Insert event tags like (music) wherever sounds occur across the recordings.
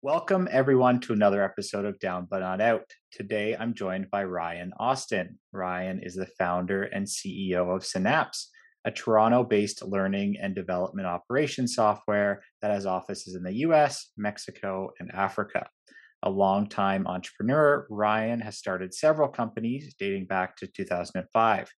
Welcome, everyone, to another episode of Down But Not Out. Today, I'm joined by Ryan Austin. Ryan is the founder and CEO of Synapse, a Toronto based learning and development operations software that has offices in the US, Mexico, and Africa. A longtime entrepreneur, Ryan has started several companies dating back to 2005.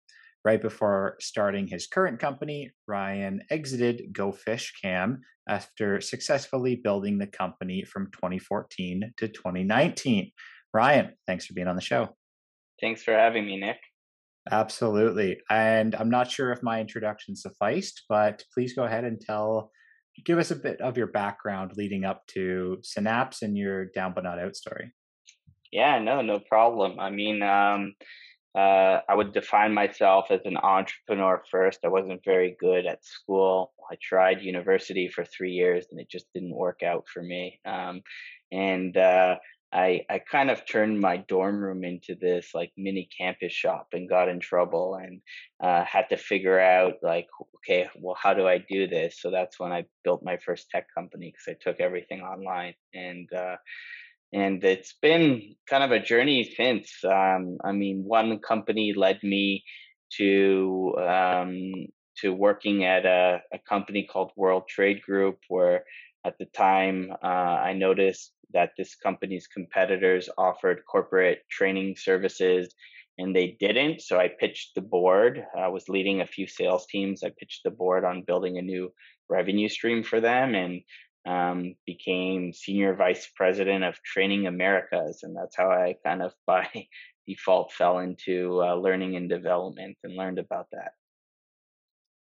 Right before starting his current company, Ryan exited GoFishCam after successfully building the company from 2014 to 2019. Ryan, thanks for being on the show. Thanks for having me, Nick. Absolutely. And I'm not sure if my introduction sufficed, but please go ahead and tell, give us a bit of your background leading up to Synapse and your Down But Not Out story. Yeah, no, no problem. I mean, um, uh, I would define myself as an entrepreneur first. I wasn't very good at school. I tried university for three years and it just didn't work out for me. Um, and uh, I I kind of turned my dorm room into this like mini campus shop and got in trouble and uh, had to figure out like okay well how do I do this? So that's when I built my first tech company because I took everything online and uh, and it's been kind of a journey since. Um, I mean, one company led me to um, to working at a, a, company called World Trade Group, where at the time uh, I noticed that this company's competitors offered corporate training services and they didn't. So I pitched the board. I was leading a few sales teams. I pitched the board on building a new revenue stream for them, and um, became senior vice president of Training Americas, and that's how I kind of (laughs) by default fell into uh, learning and development and learned about that.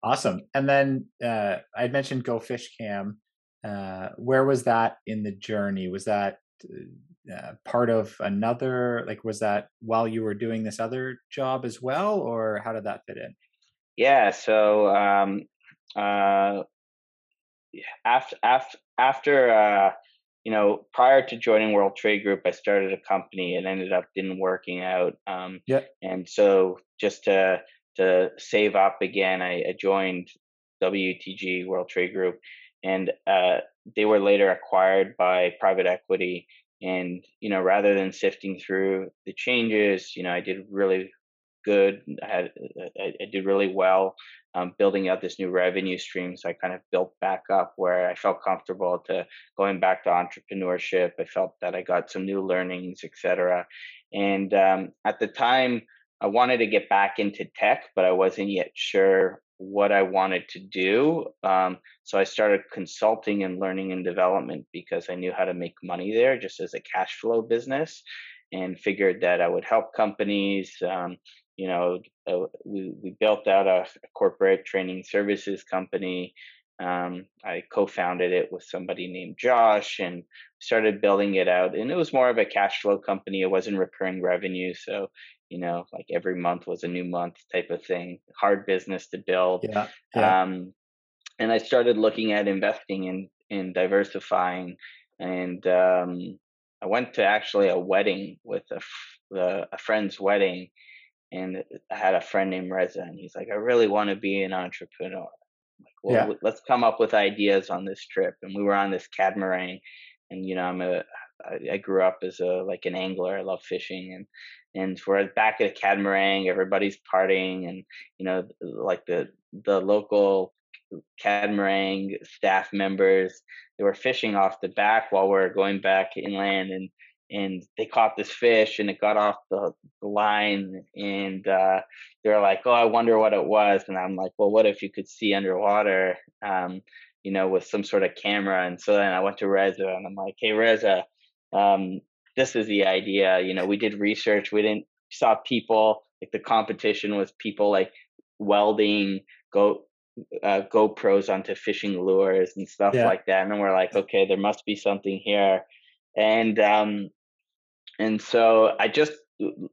Awesome. And then uh, I mentioned Go Fish Cam. Uh, where was that in the journey? Was that uh, part of another? Like, was that while you were doing this other job as well, or how did that fit in? Yeah. So um, uh, after after after uh, you know prior to joining World Trade Group, I started a company and ended up didn't working out. Um, yeah. And so just to to save up again, I, I joined WTG World Trade Group, and uh, they were later acquired by private equity. And you know, rather than sifting through the changes, you know, I did really good. I had I, I did really well um, building out this new revenue stream. So I kind of built back up where I felt comfortable to going back to entrepreneurship. I felt that I got some new learnings, etc. And um, at the time, I wanted to get back into tech, but I wasn't yet sure what I wanted to do. Um, so I started consulting and learning and development because I knew how to make money there just as a cash flow business and figured that I would help companies, um, you know, uh, we, we built out a, a, corporate training services company. Um, I co-founded it with somebody named Josh and started building it out. And it was more of a cash flow company. It wasn't recurring revenue. So, you know, like every month was a new month type of thing, hard business to build. Yeah, yeah. Um, and I started looking at investing in, in diversifying and, um, I went to actually a wedding with a, a friend's wedding and I had a friend named Reza, and he's like, I really want to be an entrepreneur. I'm like, well, yeah. let's come up with ideas on this trip. And we were on this catamaran, and you know, I'm a I grew up as a like an angler. I love fishing, and and we're back at a catamaran. Everybody's partying, and you know, like the the local catamaran staff members they were fishing off the back while we are going back inland and and they caught this fish and it got off the, the line and uh, they're like oh i wonder what it was and i'm like well what if you could see underwater um, you know with some sort of camera and so then i went to reza and i'm like hey reza um, this is the idea you know we did research we didn't saw people like the competition was people like welding go uh, GoPros onto fishing lures and stuff yeah. like that. And then we're like, okay, there must be something here. And um, and so I just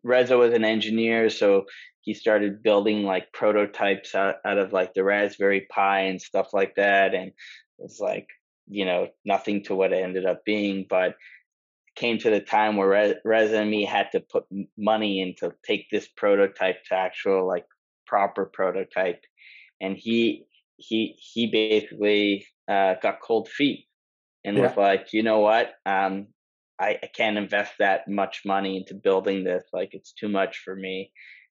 Reza was an engineer, so he started building like prototypes out, out of like the Raspberry Pi and stuff like that, and it was like you know nothing to what it ended up being, but came to the time where Reza and me had to put money in to take this prototype to actual like proper prototype, and he he he basically uh, got cold feet and yeah. was like, you know what, um, I, I can't invest that much money into building this. Like it's too much for me.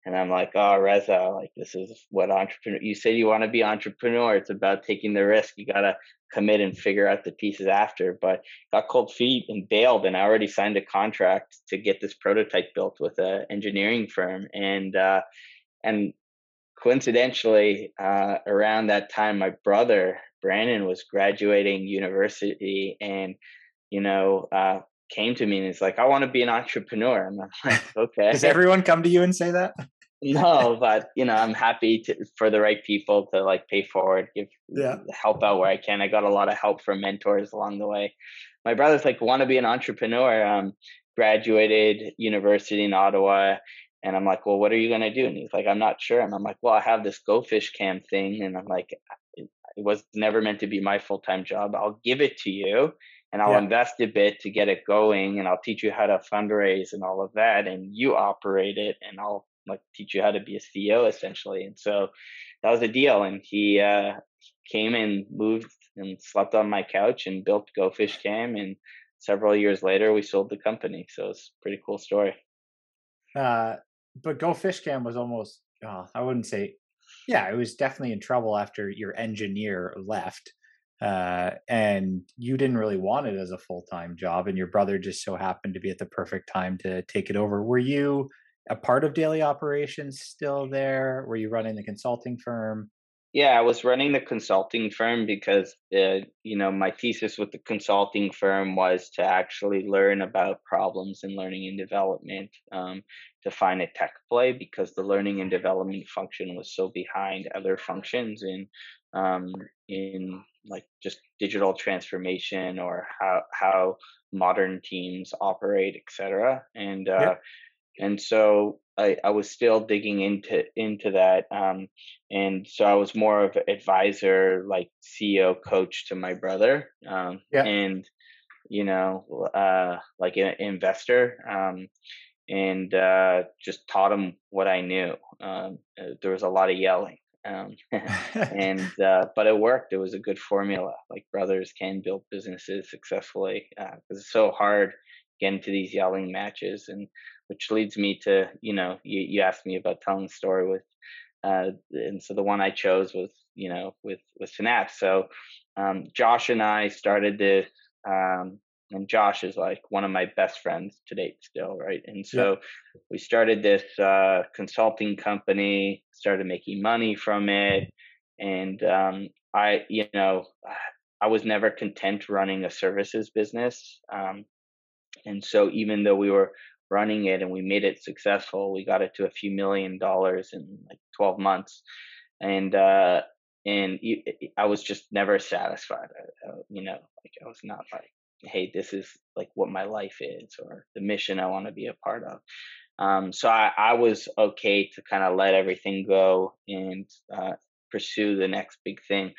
And I'm like, oh, Reza, like this is what entrepreneur. You said you want to be entrepreneur. It's about taking the risk. You gotta commit and figure out the pieces after. But got cold feet and bailed, and I already signed a contract to get this prototype built with an engineering firm. And uh, and coincidentally, uh, around that time, my brother Brandon was graduating university, and you know, uh, came to me and he's like, I want to be an entrepreneur. And I'm like, (laughs) okay. Does everyone come to you and say that? no, but you know, I'm happy to, for the right people to like pay forward, give yeah. help out where I can. I got a lot of help from mentors along the way. My brother's like, want to be an entrepreneur. Um, graduated university in Ottawa. And I'm like, well, what are you going to do? And he's like, I'm not sure. And I'm like, well, I have this Go Fish Cam thing. And I'm like, it was never meant to be my full time job. I'll give it to you and I'll yeah. invest a bit to get it going and I'll teach you how to fundraise and all of that and you operate it and I'll like teach you how to be a CEO essentially. And so that was a deal. And he uh, came and moved and slept on my couch and built Go Fish Cam. And several years later, we sold the company. So it's a pretty cool story. Uh, but Go Fish Cam was almost, uh, I wouldn't say, yeah, it was definitely in trouble after your engineer left uh, and you didn't really want it as a full time job, and your brother just so happened to be at the perfect time to take it over. Were you a part of daily operations still there? Were you running the consulting firm? Yeah, I was running the consulting firm because uh, you know my thesis with the consulting firm was to actually learn about problems in learning and development um, to find a tech play because the learning and development function was so behind other functions in um, in like just digital transformation or how how modern teams operate, etc. And uh. And so I, I was still digging into into that, um, and so I was more of an advisor, like CEO coach to my brother, um, yeah. and you know, uh, like an investor. Um, and uh, just taught him what I knew. Um, uh, there was a lot of yelling, um, (laughs) (laughs) and uh, but it worked. It was a good formula. Like brothers can build businesses successfully because uh, it's so hard getting into these yelling matches, and which leads me to you know you, you asked me about telling the story with, uh, and so the one I chose was you know with with Synapse. So um, Josh and I started this um, and Josh is like one of my best friends to date still, right? And so we started this uh, consulting company, started making money from it, and um, I, you know, I was never content running a services business, um, and so even though we were running it and we made it successful, we got it to a few million dollars in like twelve months, and uh, and I was just never satisfied. you know, like I was not like hey, this is like what my life is or the mission I want to be a part of. Um, so I, I, was okay to kind of let everything go and uh, pursue the next big thing.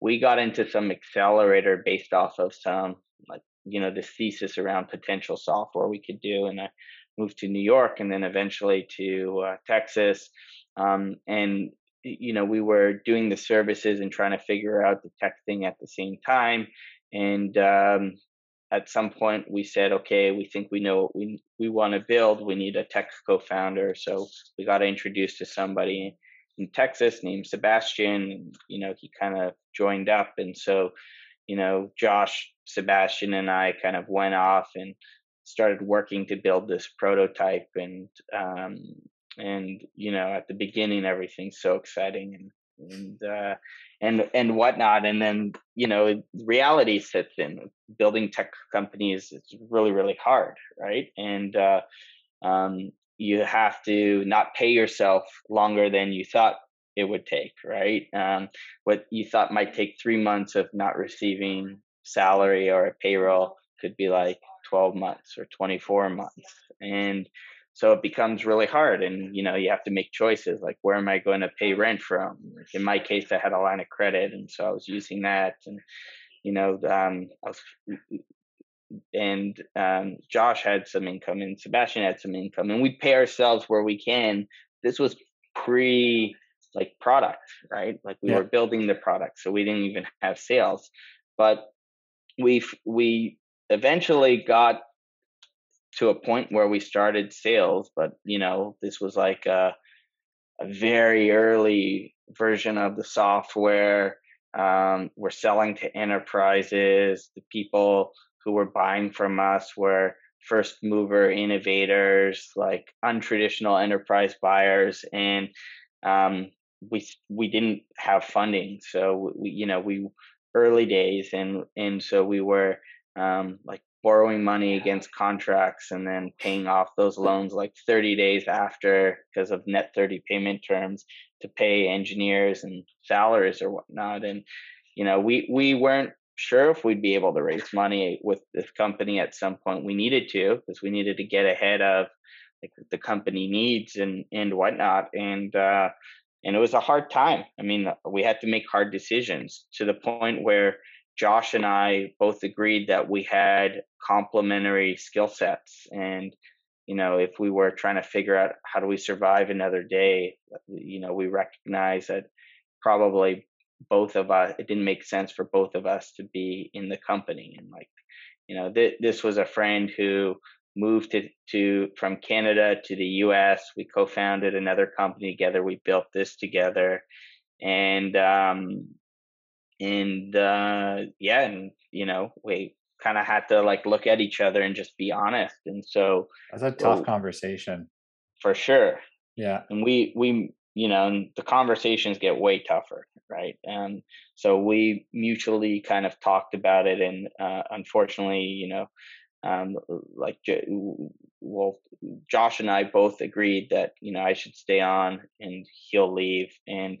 We got into some accelerator based off of some like you know this thesis around potential software we could do, and I moved to New York and then eventually to uh, Texas. Um, and you know we were doing the services and trying to figure out the tech thing at the same time and um, at some point we said, okay, we think we know what we we want to build. We need a tech co-founder, so we got introduced to somebody in Texas named Sebastian. You know, he kind of joined up, and so you know, Josh, Sebastian, and I kind of went off and started working to build this prototype and um, and you know at the beginning everything's so exciting and and uh, and and whatnot. And then you know reality sits in. Building tech companies it's really really hard, right? And uh, um, you have to not pay yourself longer than you thought it would take, right? Um, what you thought might take three months of not receiving salary or a payroll could be like 12 months or 24 months. And so it becomes really hard and you know you have to make choices like where am i going to pay rent from? In my case i had a line of credit and so i was using that and you know um, I was, and um, josh had some income and sebastian had some income and we pay ourselves where we can. This was pre like product right? Like we yeah. were building the product so we didn't even have sales. But we we eventually got to a point where we started sales, but you know, this was like a, a very early version of the software. Um, we're selling to enterprises. The people who were buying from us were first mover innovators, like untraditional enterprise buyers, and um, we we didn't have funding, so we you know we early days, and and so we were um, like borrowing money against contracts and then paying off those loans like 30 days after because of net 30 payment terms to pay engineers and salaries or whatnot and you know we we weren't sure if we'd be able to raise money with this company at some point. We needed to because we needed to get ahead of like the company needs and and whatnot. And uh, and it was a hard time. I mean, we had to make hard decisions to the point where Josh and I both agreed that we had complementary skill sets and you know if we were trying to figure out how do we survive another day you know we recognize that probably both of us it didn't make sense for both of us to be in the company and like you know th- this was a friend who moved to, to from canada to the us we co-founded another company together. We built this together. And um and uh yeah and you know we kind of had to like look at each other and just be honest. And so that's a tough well, conversation. for sure. Yeah. And we we you know, and the conversations get way tougher, right? And so we mutually kind of talked about it, and uh, unfortunately, you know, um, like well, Josh and I both agreed that you know I should stay on and he'll leave, and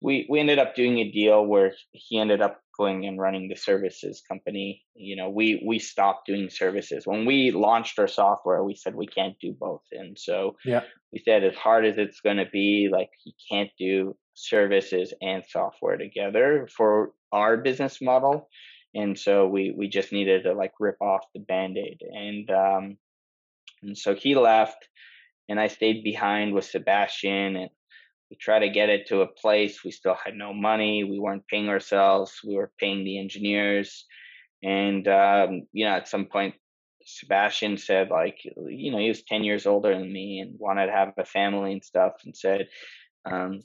we we ended up doing a deal where he ended up going and running the services company. You know, we we stopped doing services when we launched our software. We said we can't do both, and so yeah, we said as hard as it's going to be, like he can't do services and software together for our business model, and so we we just needed to like rip off the band-aid, and um, and so he left, and I stayed behind with Sebastian and we tried to get it to a place. We still had no money. We weren't paying ourselves. We were paying the engineers and um, you know at some point sebastian said like you know he was 10 years older than me and wanted to have a family and stuff and said um,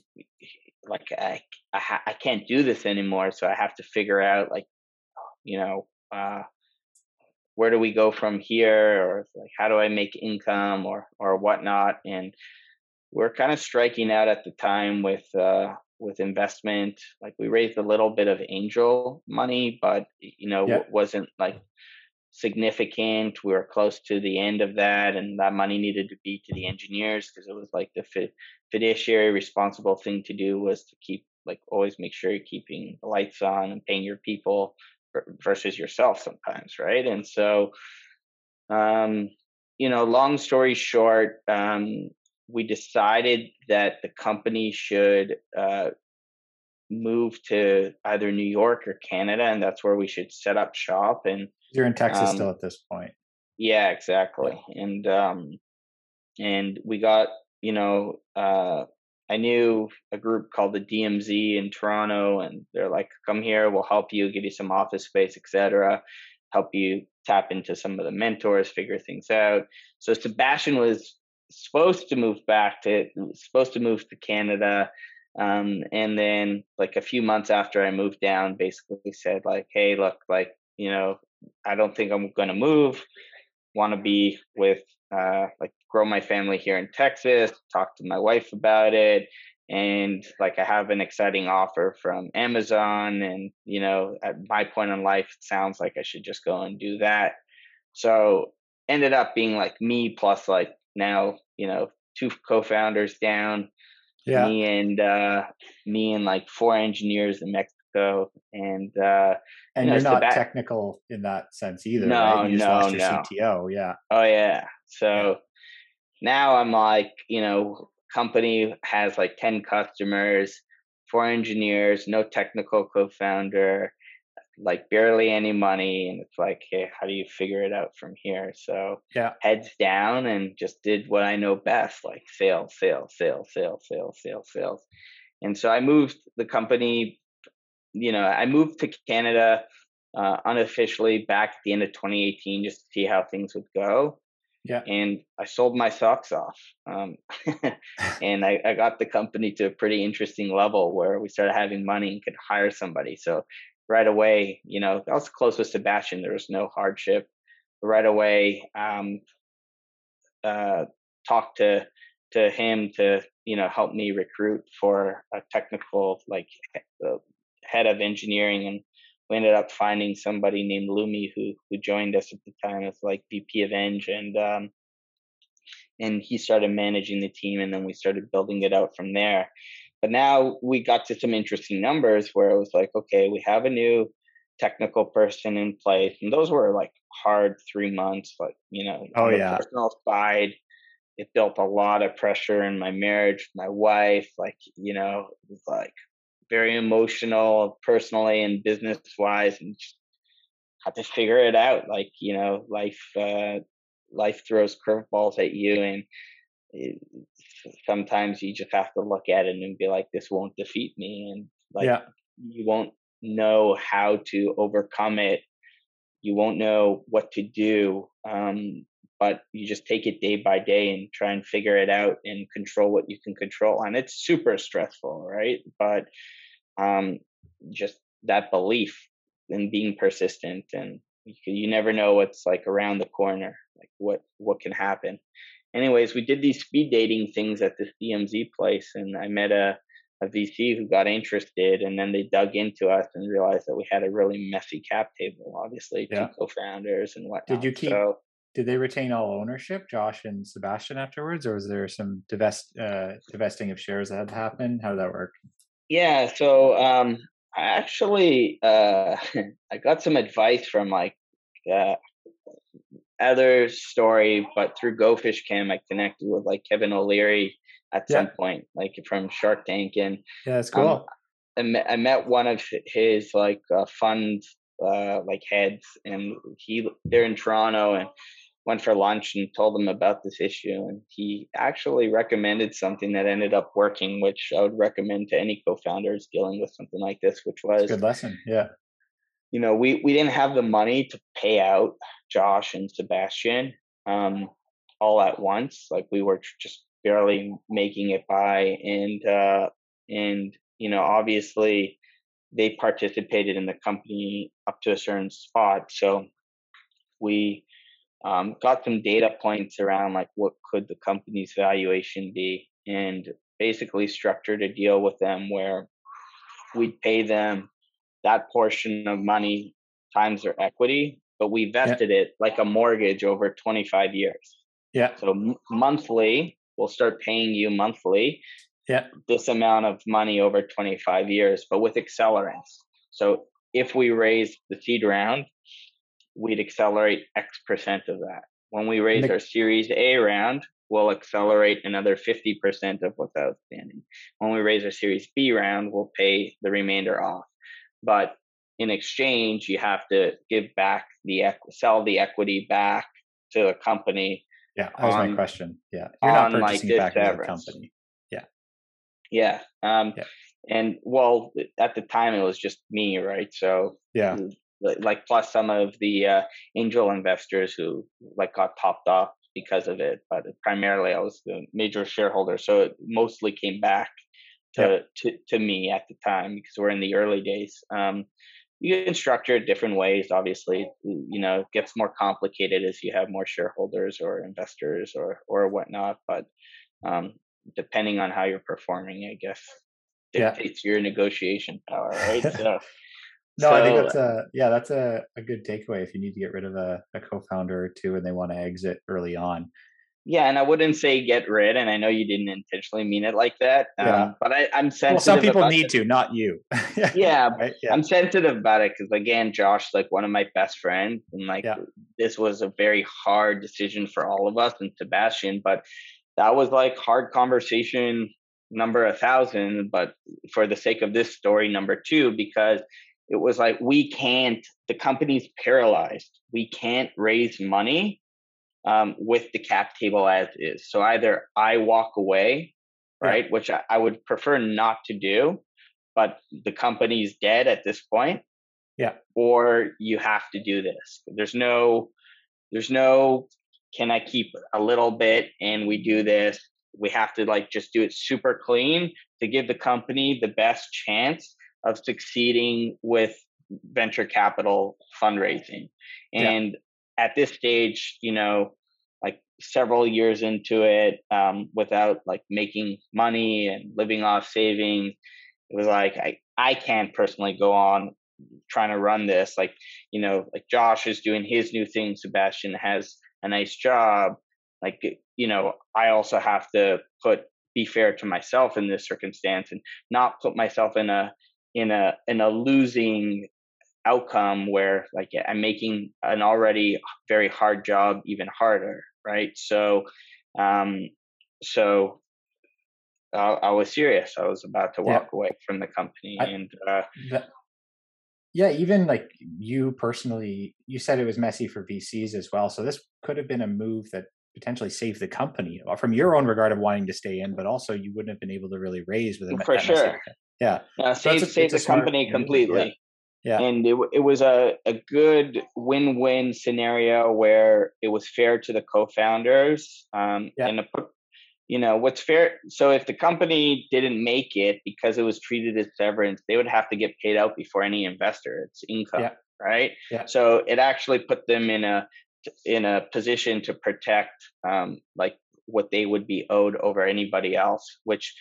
like I, I, I can't do this anymore so i have to figure out like you know uh, where do we go from here or like how do i make income or or whatnot and we're kind of striking out at the time with uh, with investment. Like we raised a little bit of angel money, but you know yeah. wasn't like significant. We were close to the end of that, and that money needed to be to the engineers because it was like the fiduciary responsible thing to do was to keep like always make sure you're keeping the lights on and paying your people versus yourself sometimes, right? And so, um, you know, long story short, um, we decided that the company should uh, move to either New York or Canada, and that's where we should set up shop. And you're in Texas um, still at this point. Yeah, exactly. And um, and we got you know uh, I knew a group called the DMZ in Toronto, and they're like, "Come here, we'll help you, give you some office space, etc." Help you tap into some of the mentors, figure things out. So Sebastian was supposed to move back to supposed to move to Canada. Um, and then like a few months after I moved down, basically said like, hey, look, like, you know, I don't think I'm gonna move. Want to be with uh, like grow my family here in Texas. Talk to my wife about it, and like I have an exciting offer from Amazon. And you know, at my point in life, it sounds like I should just go and do that. So ended up being like me plus like now, you know, two co-founders down. Yeah. Me and uh me and like four engineers in Mexico and uh and you are not technical in that sense either. No, right? You no, no. CTO, yeah. Oh yeah. So now I'm like, you know, company has like 10 customers, four engineers, no technical co-founder, like barely any money and it's like hey how do you figure it out from here? So yeah. heads down and just did what i know best like sales sales sales sales sales sales sales and so i moved the company you know i moved to canada uh, unofficially back at the end of 2018 just to see how things would go. Yeah. And I sold my socks off. Um, (laughs) and I, I got the company to a pretty interesting level where we started having money and could hire somebody. So right away, you know, I was close with Sebastian. There was no hardship. Right away, um, uh, talked to to him to you know help me recruit for a technical like uh, head of engineering and we ended up finding somebody named Lumi who who joined us at the time as like VP of Eng and um and he started managing the team and then we started building it out from there. But now we got to some interesting numbers where it was like, okay, we have a new technical person in place. And those were like hard three months, like, you know, oh yeah. personal side. It built a lot of pressure in my marriage, my wife, like, you know, it was like very emotional personally and business wise and just had to figure it out like you know life uh life throws curveballs at you and it, sometimes you just have to look at it and be like this won't defeat me and like yeah. you won't know how to overcome it you won't know what to do um but you just take it day by day and try and figure it out and control what you can control and it's super stressful right but um just that belief and being persistent and you, you never know what's like around the corner like what what can happen anyways we did these speed dating things at this dmz place and i met a a VC who got interested, and then they dug into us and realized that we had a really messy cap table. Obviously, Yeah. two co-founders and whatnot. Did you keep- So, Did they retain all ownership, Josh and Sebastian, afterwards, or was there some divest uh, divesting of shares that had happened? How did that work? Yeah, so um I actually uh (laughs) I got some advice from like uh other story, but through Go Fish Cam I connected with like Kevin O'Leary at some point, like from Shark Tank and Yeah, that's Um, cool. I met, I met one of his like uh, fund uh like heads and he they're in Toronto and went for lunch and told them about this issue and he actually recommended something that ended up working which I would recommend to any co-founders dealing with something like this which was good lesson. Yeah. you know we we didn't have the money to pay out Josh and Sebastian um all at once like we were just barely making it by and uh and you know obviously they participated in the company up to a certain spot so we um, got some data points around like what could the company's valuation be and basically structured a deal with them where we'd pay them that portion of money times their equity but we vested it like a mortgage over 25 years Yeah. so m- monthly we'll start paying you monthly Yeah. this amount of money over 25 years but with accelerants so if we raise the seed round we'd accelerate X percent of that. When we raise our Series A round, we'll accelerate another 50% of what's outstanding. When we raise our Series B round, we'll pay the remainder off. But in exchange, you have to give back the equ- sell the equity back to the company. Yeah. That was my question. Yeah. You're not on, like, purchasing back into the company. Yeah. Um, Yeah. And well, at the time, it was just me, right? So Yeah. Li- like plus some of the uh, angel investors who like got topped off because of it but primarily i was the major shareholder so it mostly came back to Yeah. to, to me at the time because we're in the early days um you can structure it different ways obviously you know it gets more complicated as you have more shareholders or investors or or whatnot but um depending on how you're performing i guess Yeah. dictates your negotiation power right (laughs) so No, I think that's a yeah, that's a, a good takeaway if you need to get rid of a, a co-founder or two and they want to exit early on. Yeah, and I wouldn't say get rid, and I know you didn't intentionally mean it like that. Yeah. Um, but I, I'm sensitive. Well, some people about need it. to, not you. (laughs) Yeah, Right? Yeah. I'm sensitive about it because again, Josh, like one of my best friends, and like Yeah. this was a very hard decision for all of us, and Sebastian. But that was like hard conversation number a thousand. But for the sake of this story, number two, because it was like we can't. The company's paralyzed. We can't raise money um, with the cap table as is. So either I walk away, Yeah. right, which I, I would prefer not to do, but the company's dead at this point, Yeah. Or you have to do this. There's no, there's no, can I keep a little bit and we do this? We have to like just do it super clean to give the company the best chance of succeeding with venture capital fundraising. And yeah. at this stage, you know, like several years into it, um, without like making money and living off savings, it was like I, I can't personally go on trying to run this. Like, you know, like Josh is doing his new thing, Sebastian has a nice job. Like, you know, I also have to put be fair to myself in this circumstance and not put myself in a in a in a losing outcome where like I'm making an already very hard job even harder, right? So, um, so uh, I was serious. I was about to walk yeah. away from the company, I, and uh, that, yeah, even like you personally, you said it was messy for VCs as well. So this could have been a move that potentially saved the company uh, from your own regard of wanting to stay in, but also you wouldn't have been able to really raise with for sure. Yeah, uh, save so save the company completely. Yeah. yeah. And it it was a a good win win scenario where it was fair to the co-founders. Um, yeah. and put you know what's fair so if the company didn't make it because it was treated as severance they would have to get paid out before any investor it's income yeah. right yeah. so it actually put them in a in a position to protect um, like what they would be owed over anybody else which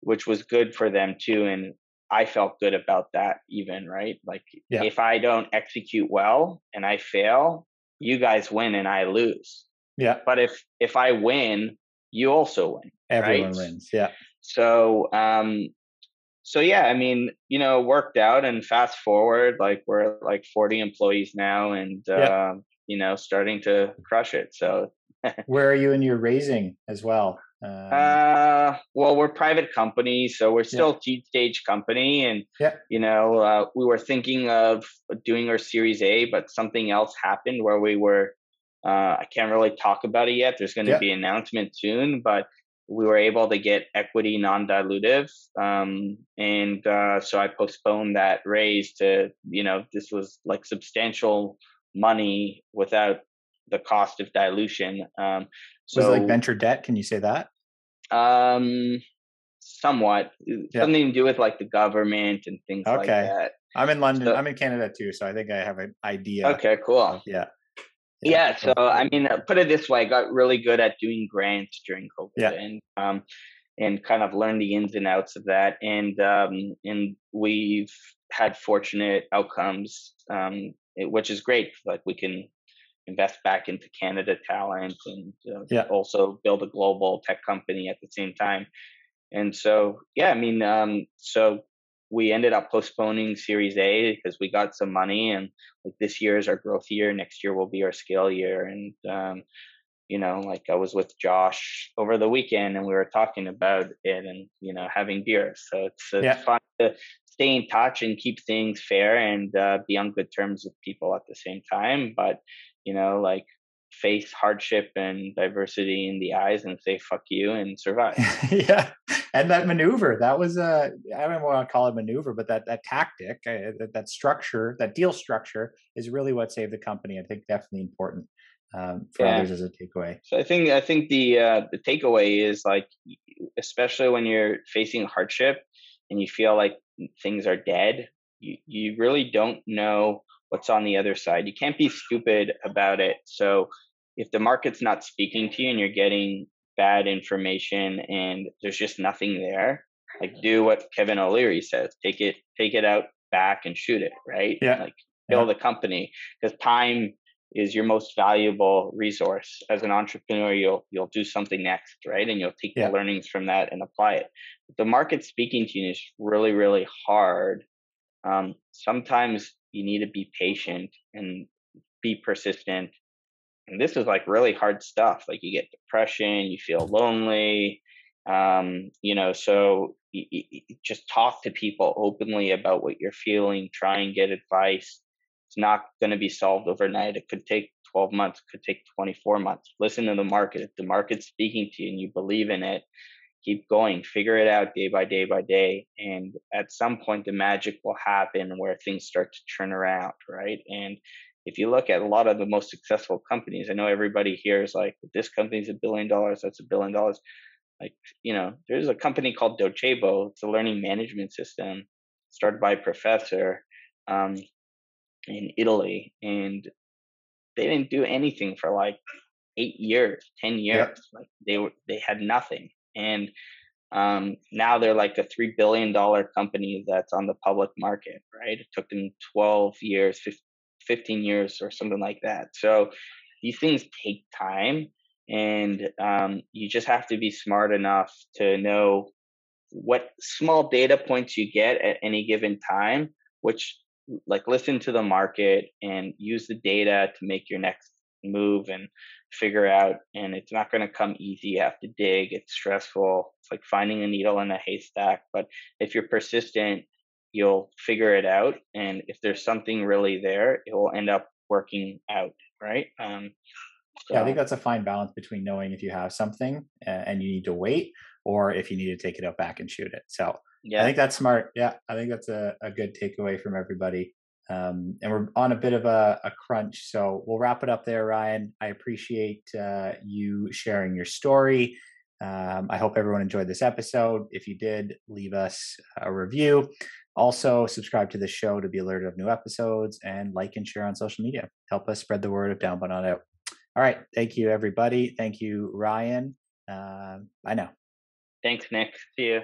which was good for them too and i felt good about that even right like yeah. if i don't execute well and i fail you guys win and i lose yeah but if if i win you also win. Everyone right? wins. Yeah. So, um, so yeah, I mean, you know, worked out and fast forward, like we're like 40 employees now and, yeah. uh, you know, starting to crush it. So (laughs) where are you in your raising as well? Um, uh, well, we're private company, so we're still yeah. seed stage company, and yeah. you know, uh, we were thinking of doing our Series A, but something else happened where we were uh, I can't really talk about it yet. There's going to be an announcement soon, but we were able to get equity non-dilutive, um, and uh, so I postponed that raise to you know this was like substantial money without the cost of dilution. Um, so like venture debt? Can you say that? Um, somewhat yeah. something to do with like the government and things okay. like that. I'm in London. So, I'm in Canada too, so I think I have an idea. Okay, cool. Of, yeah. Yeah, so I mean, uh, put it this way: I got really good at doing grants during COVID, yeah. and um, and kind of learned the ins and outs of that, and um, and we've had fortunate outcomes, um, which is great. Like we can invest back into Canada talent and uh, yeah. also build a global tech company at the same time. And so, yeah, I mean, um, so we ended up postponing Series A because we got some money, and like this year is our growth year. Next year will be our scale year, and um, you know, like I was with Josh over the weekend, and we were talking about it, and you know, having beers. So it's, it's yeah. fun to stay in touch and keep things fair and uh, be on good terms with people at the same time. But you know, like face hardship and diversity in the eyes and say fuck you and survive. (laughs) yeah. And that maneuver, that was a I don't want to call it maneuver, but that that tactic, uh, that, that structure, that deal structure is really what saved the company. I think definitely important um, for yeah. others as a takeaway. So I think I think the uh, the takeaway is like especially when you're facing hardship and you feel like things are dead, you you really don't know what's on the other side. You can't be stupid about it. So if the market's not speaking to you and you're getting bad information and there's just nothing there, like do what Kevin O'Leary says. Take it take it out back and shoot it, right? Yeah. Like build yeah. a company because time is your most valuable resource as an entrepreneur you'll you'll do something next right and you'll take yeah. the learnings from that and apply it the market speaking to you is really really hard um, sometimes you need to be patient and be persistent. And this is like really hard stuff like you get depression you feel lonely um, you know so just talk to people openly about what you're feeling try and get advice. It's not going to be solved overnight it could take 12 months could take 24 months. Listen to the market if the market's speaking to you and you believe in it keep going, figure it out day by day by day. And at some point, the magic will happen where things start to turn around, right? And if you look at a lot of the most successful companies, I know everybody here is like, this company's a billion dollars, that's a billion dollars. Like, you know, there's a company called Docebo, it's a learning management system started by a professor um, in Italy. And they didn't do anything for like eight years, 10 years. Yep. Like they were, they had nothing. And um, now they're like a $3 billion company that's on the public market, right? It took them 12 years, 15 years or something like that. So these things take time and um, you just have to be smart enough to know what small data points you get at any given time, which like listen to the market and use the data to make your next move and figure out and it's not going to come easy you have to dig it's stressful it's like finding a needle in a haystack but if you're persistent you'll figure it out and if there's something really there it will end up working out right um so. yeah i think that's a fine balance between knowing if you have something and you need to wait or if you need to take it out back and shoot it so yeah i think that's smart yeah i think that's a, a good takeaway from everybody um, and we're on a bit of a, a, crunch so we'll wrap it up there ryan i appreciate uh, you sharing your story um, I hope everyone enjoyed this episode. If you did, leave us a review. Also, subscribe to the show to be alerted of new episodes and like and share on social media. Help us spread the word of Down But Not Out. All right. Thank you, everybody. Thank you, Ryan. Uh, bye now. Thanks, Nick. See you.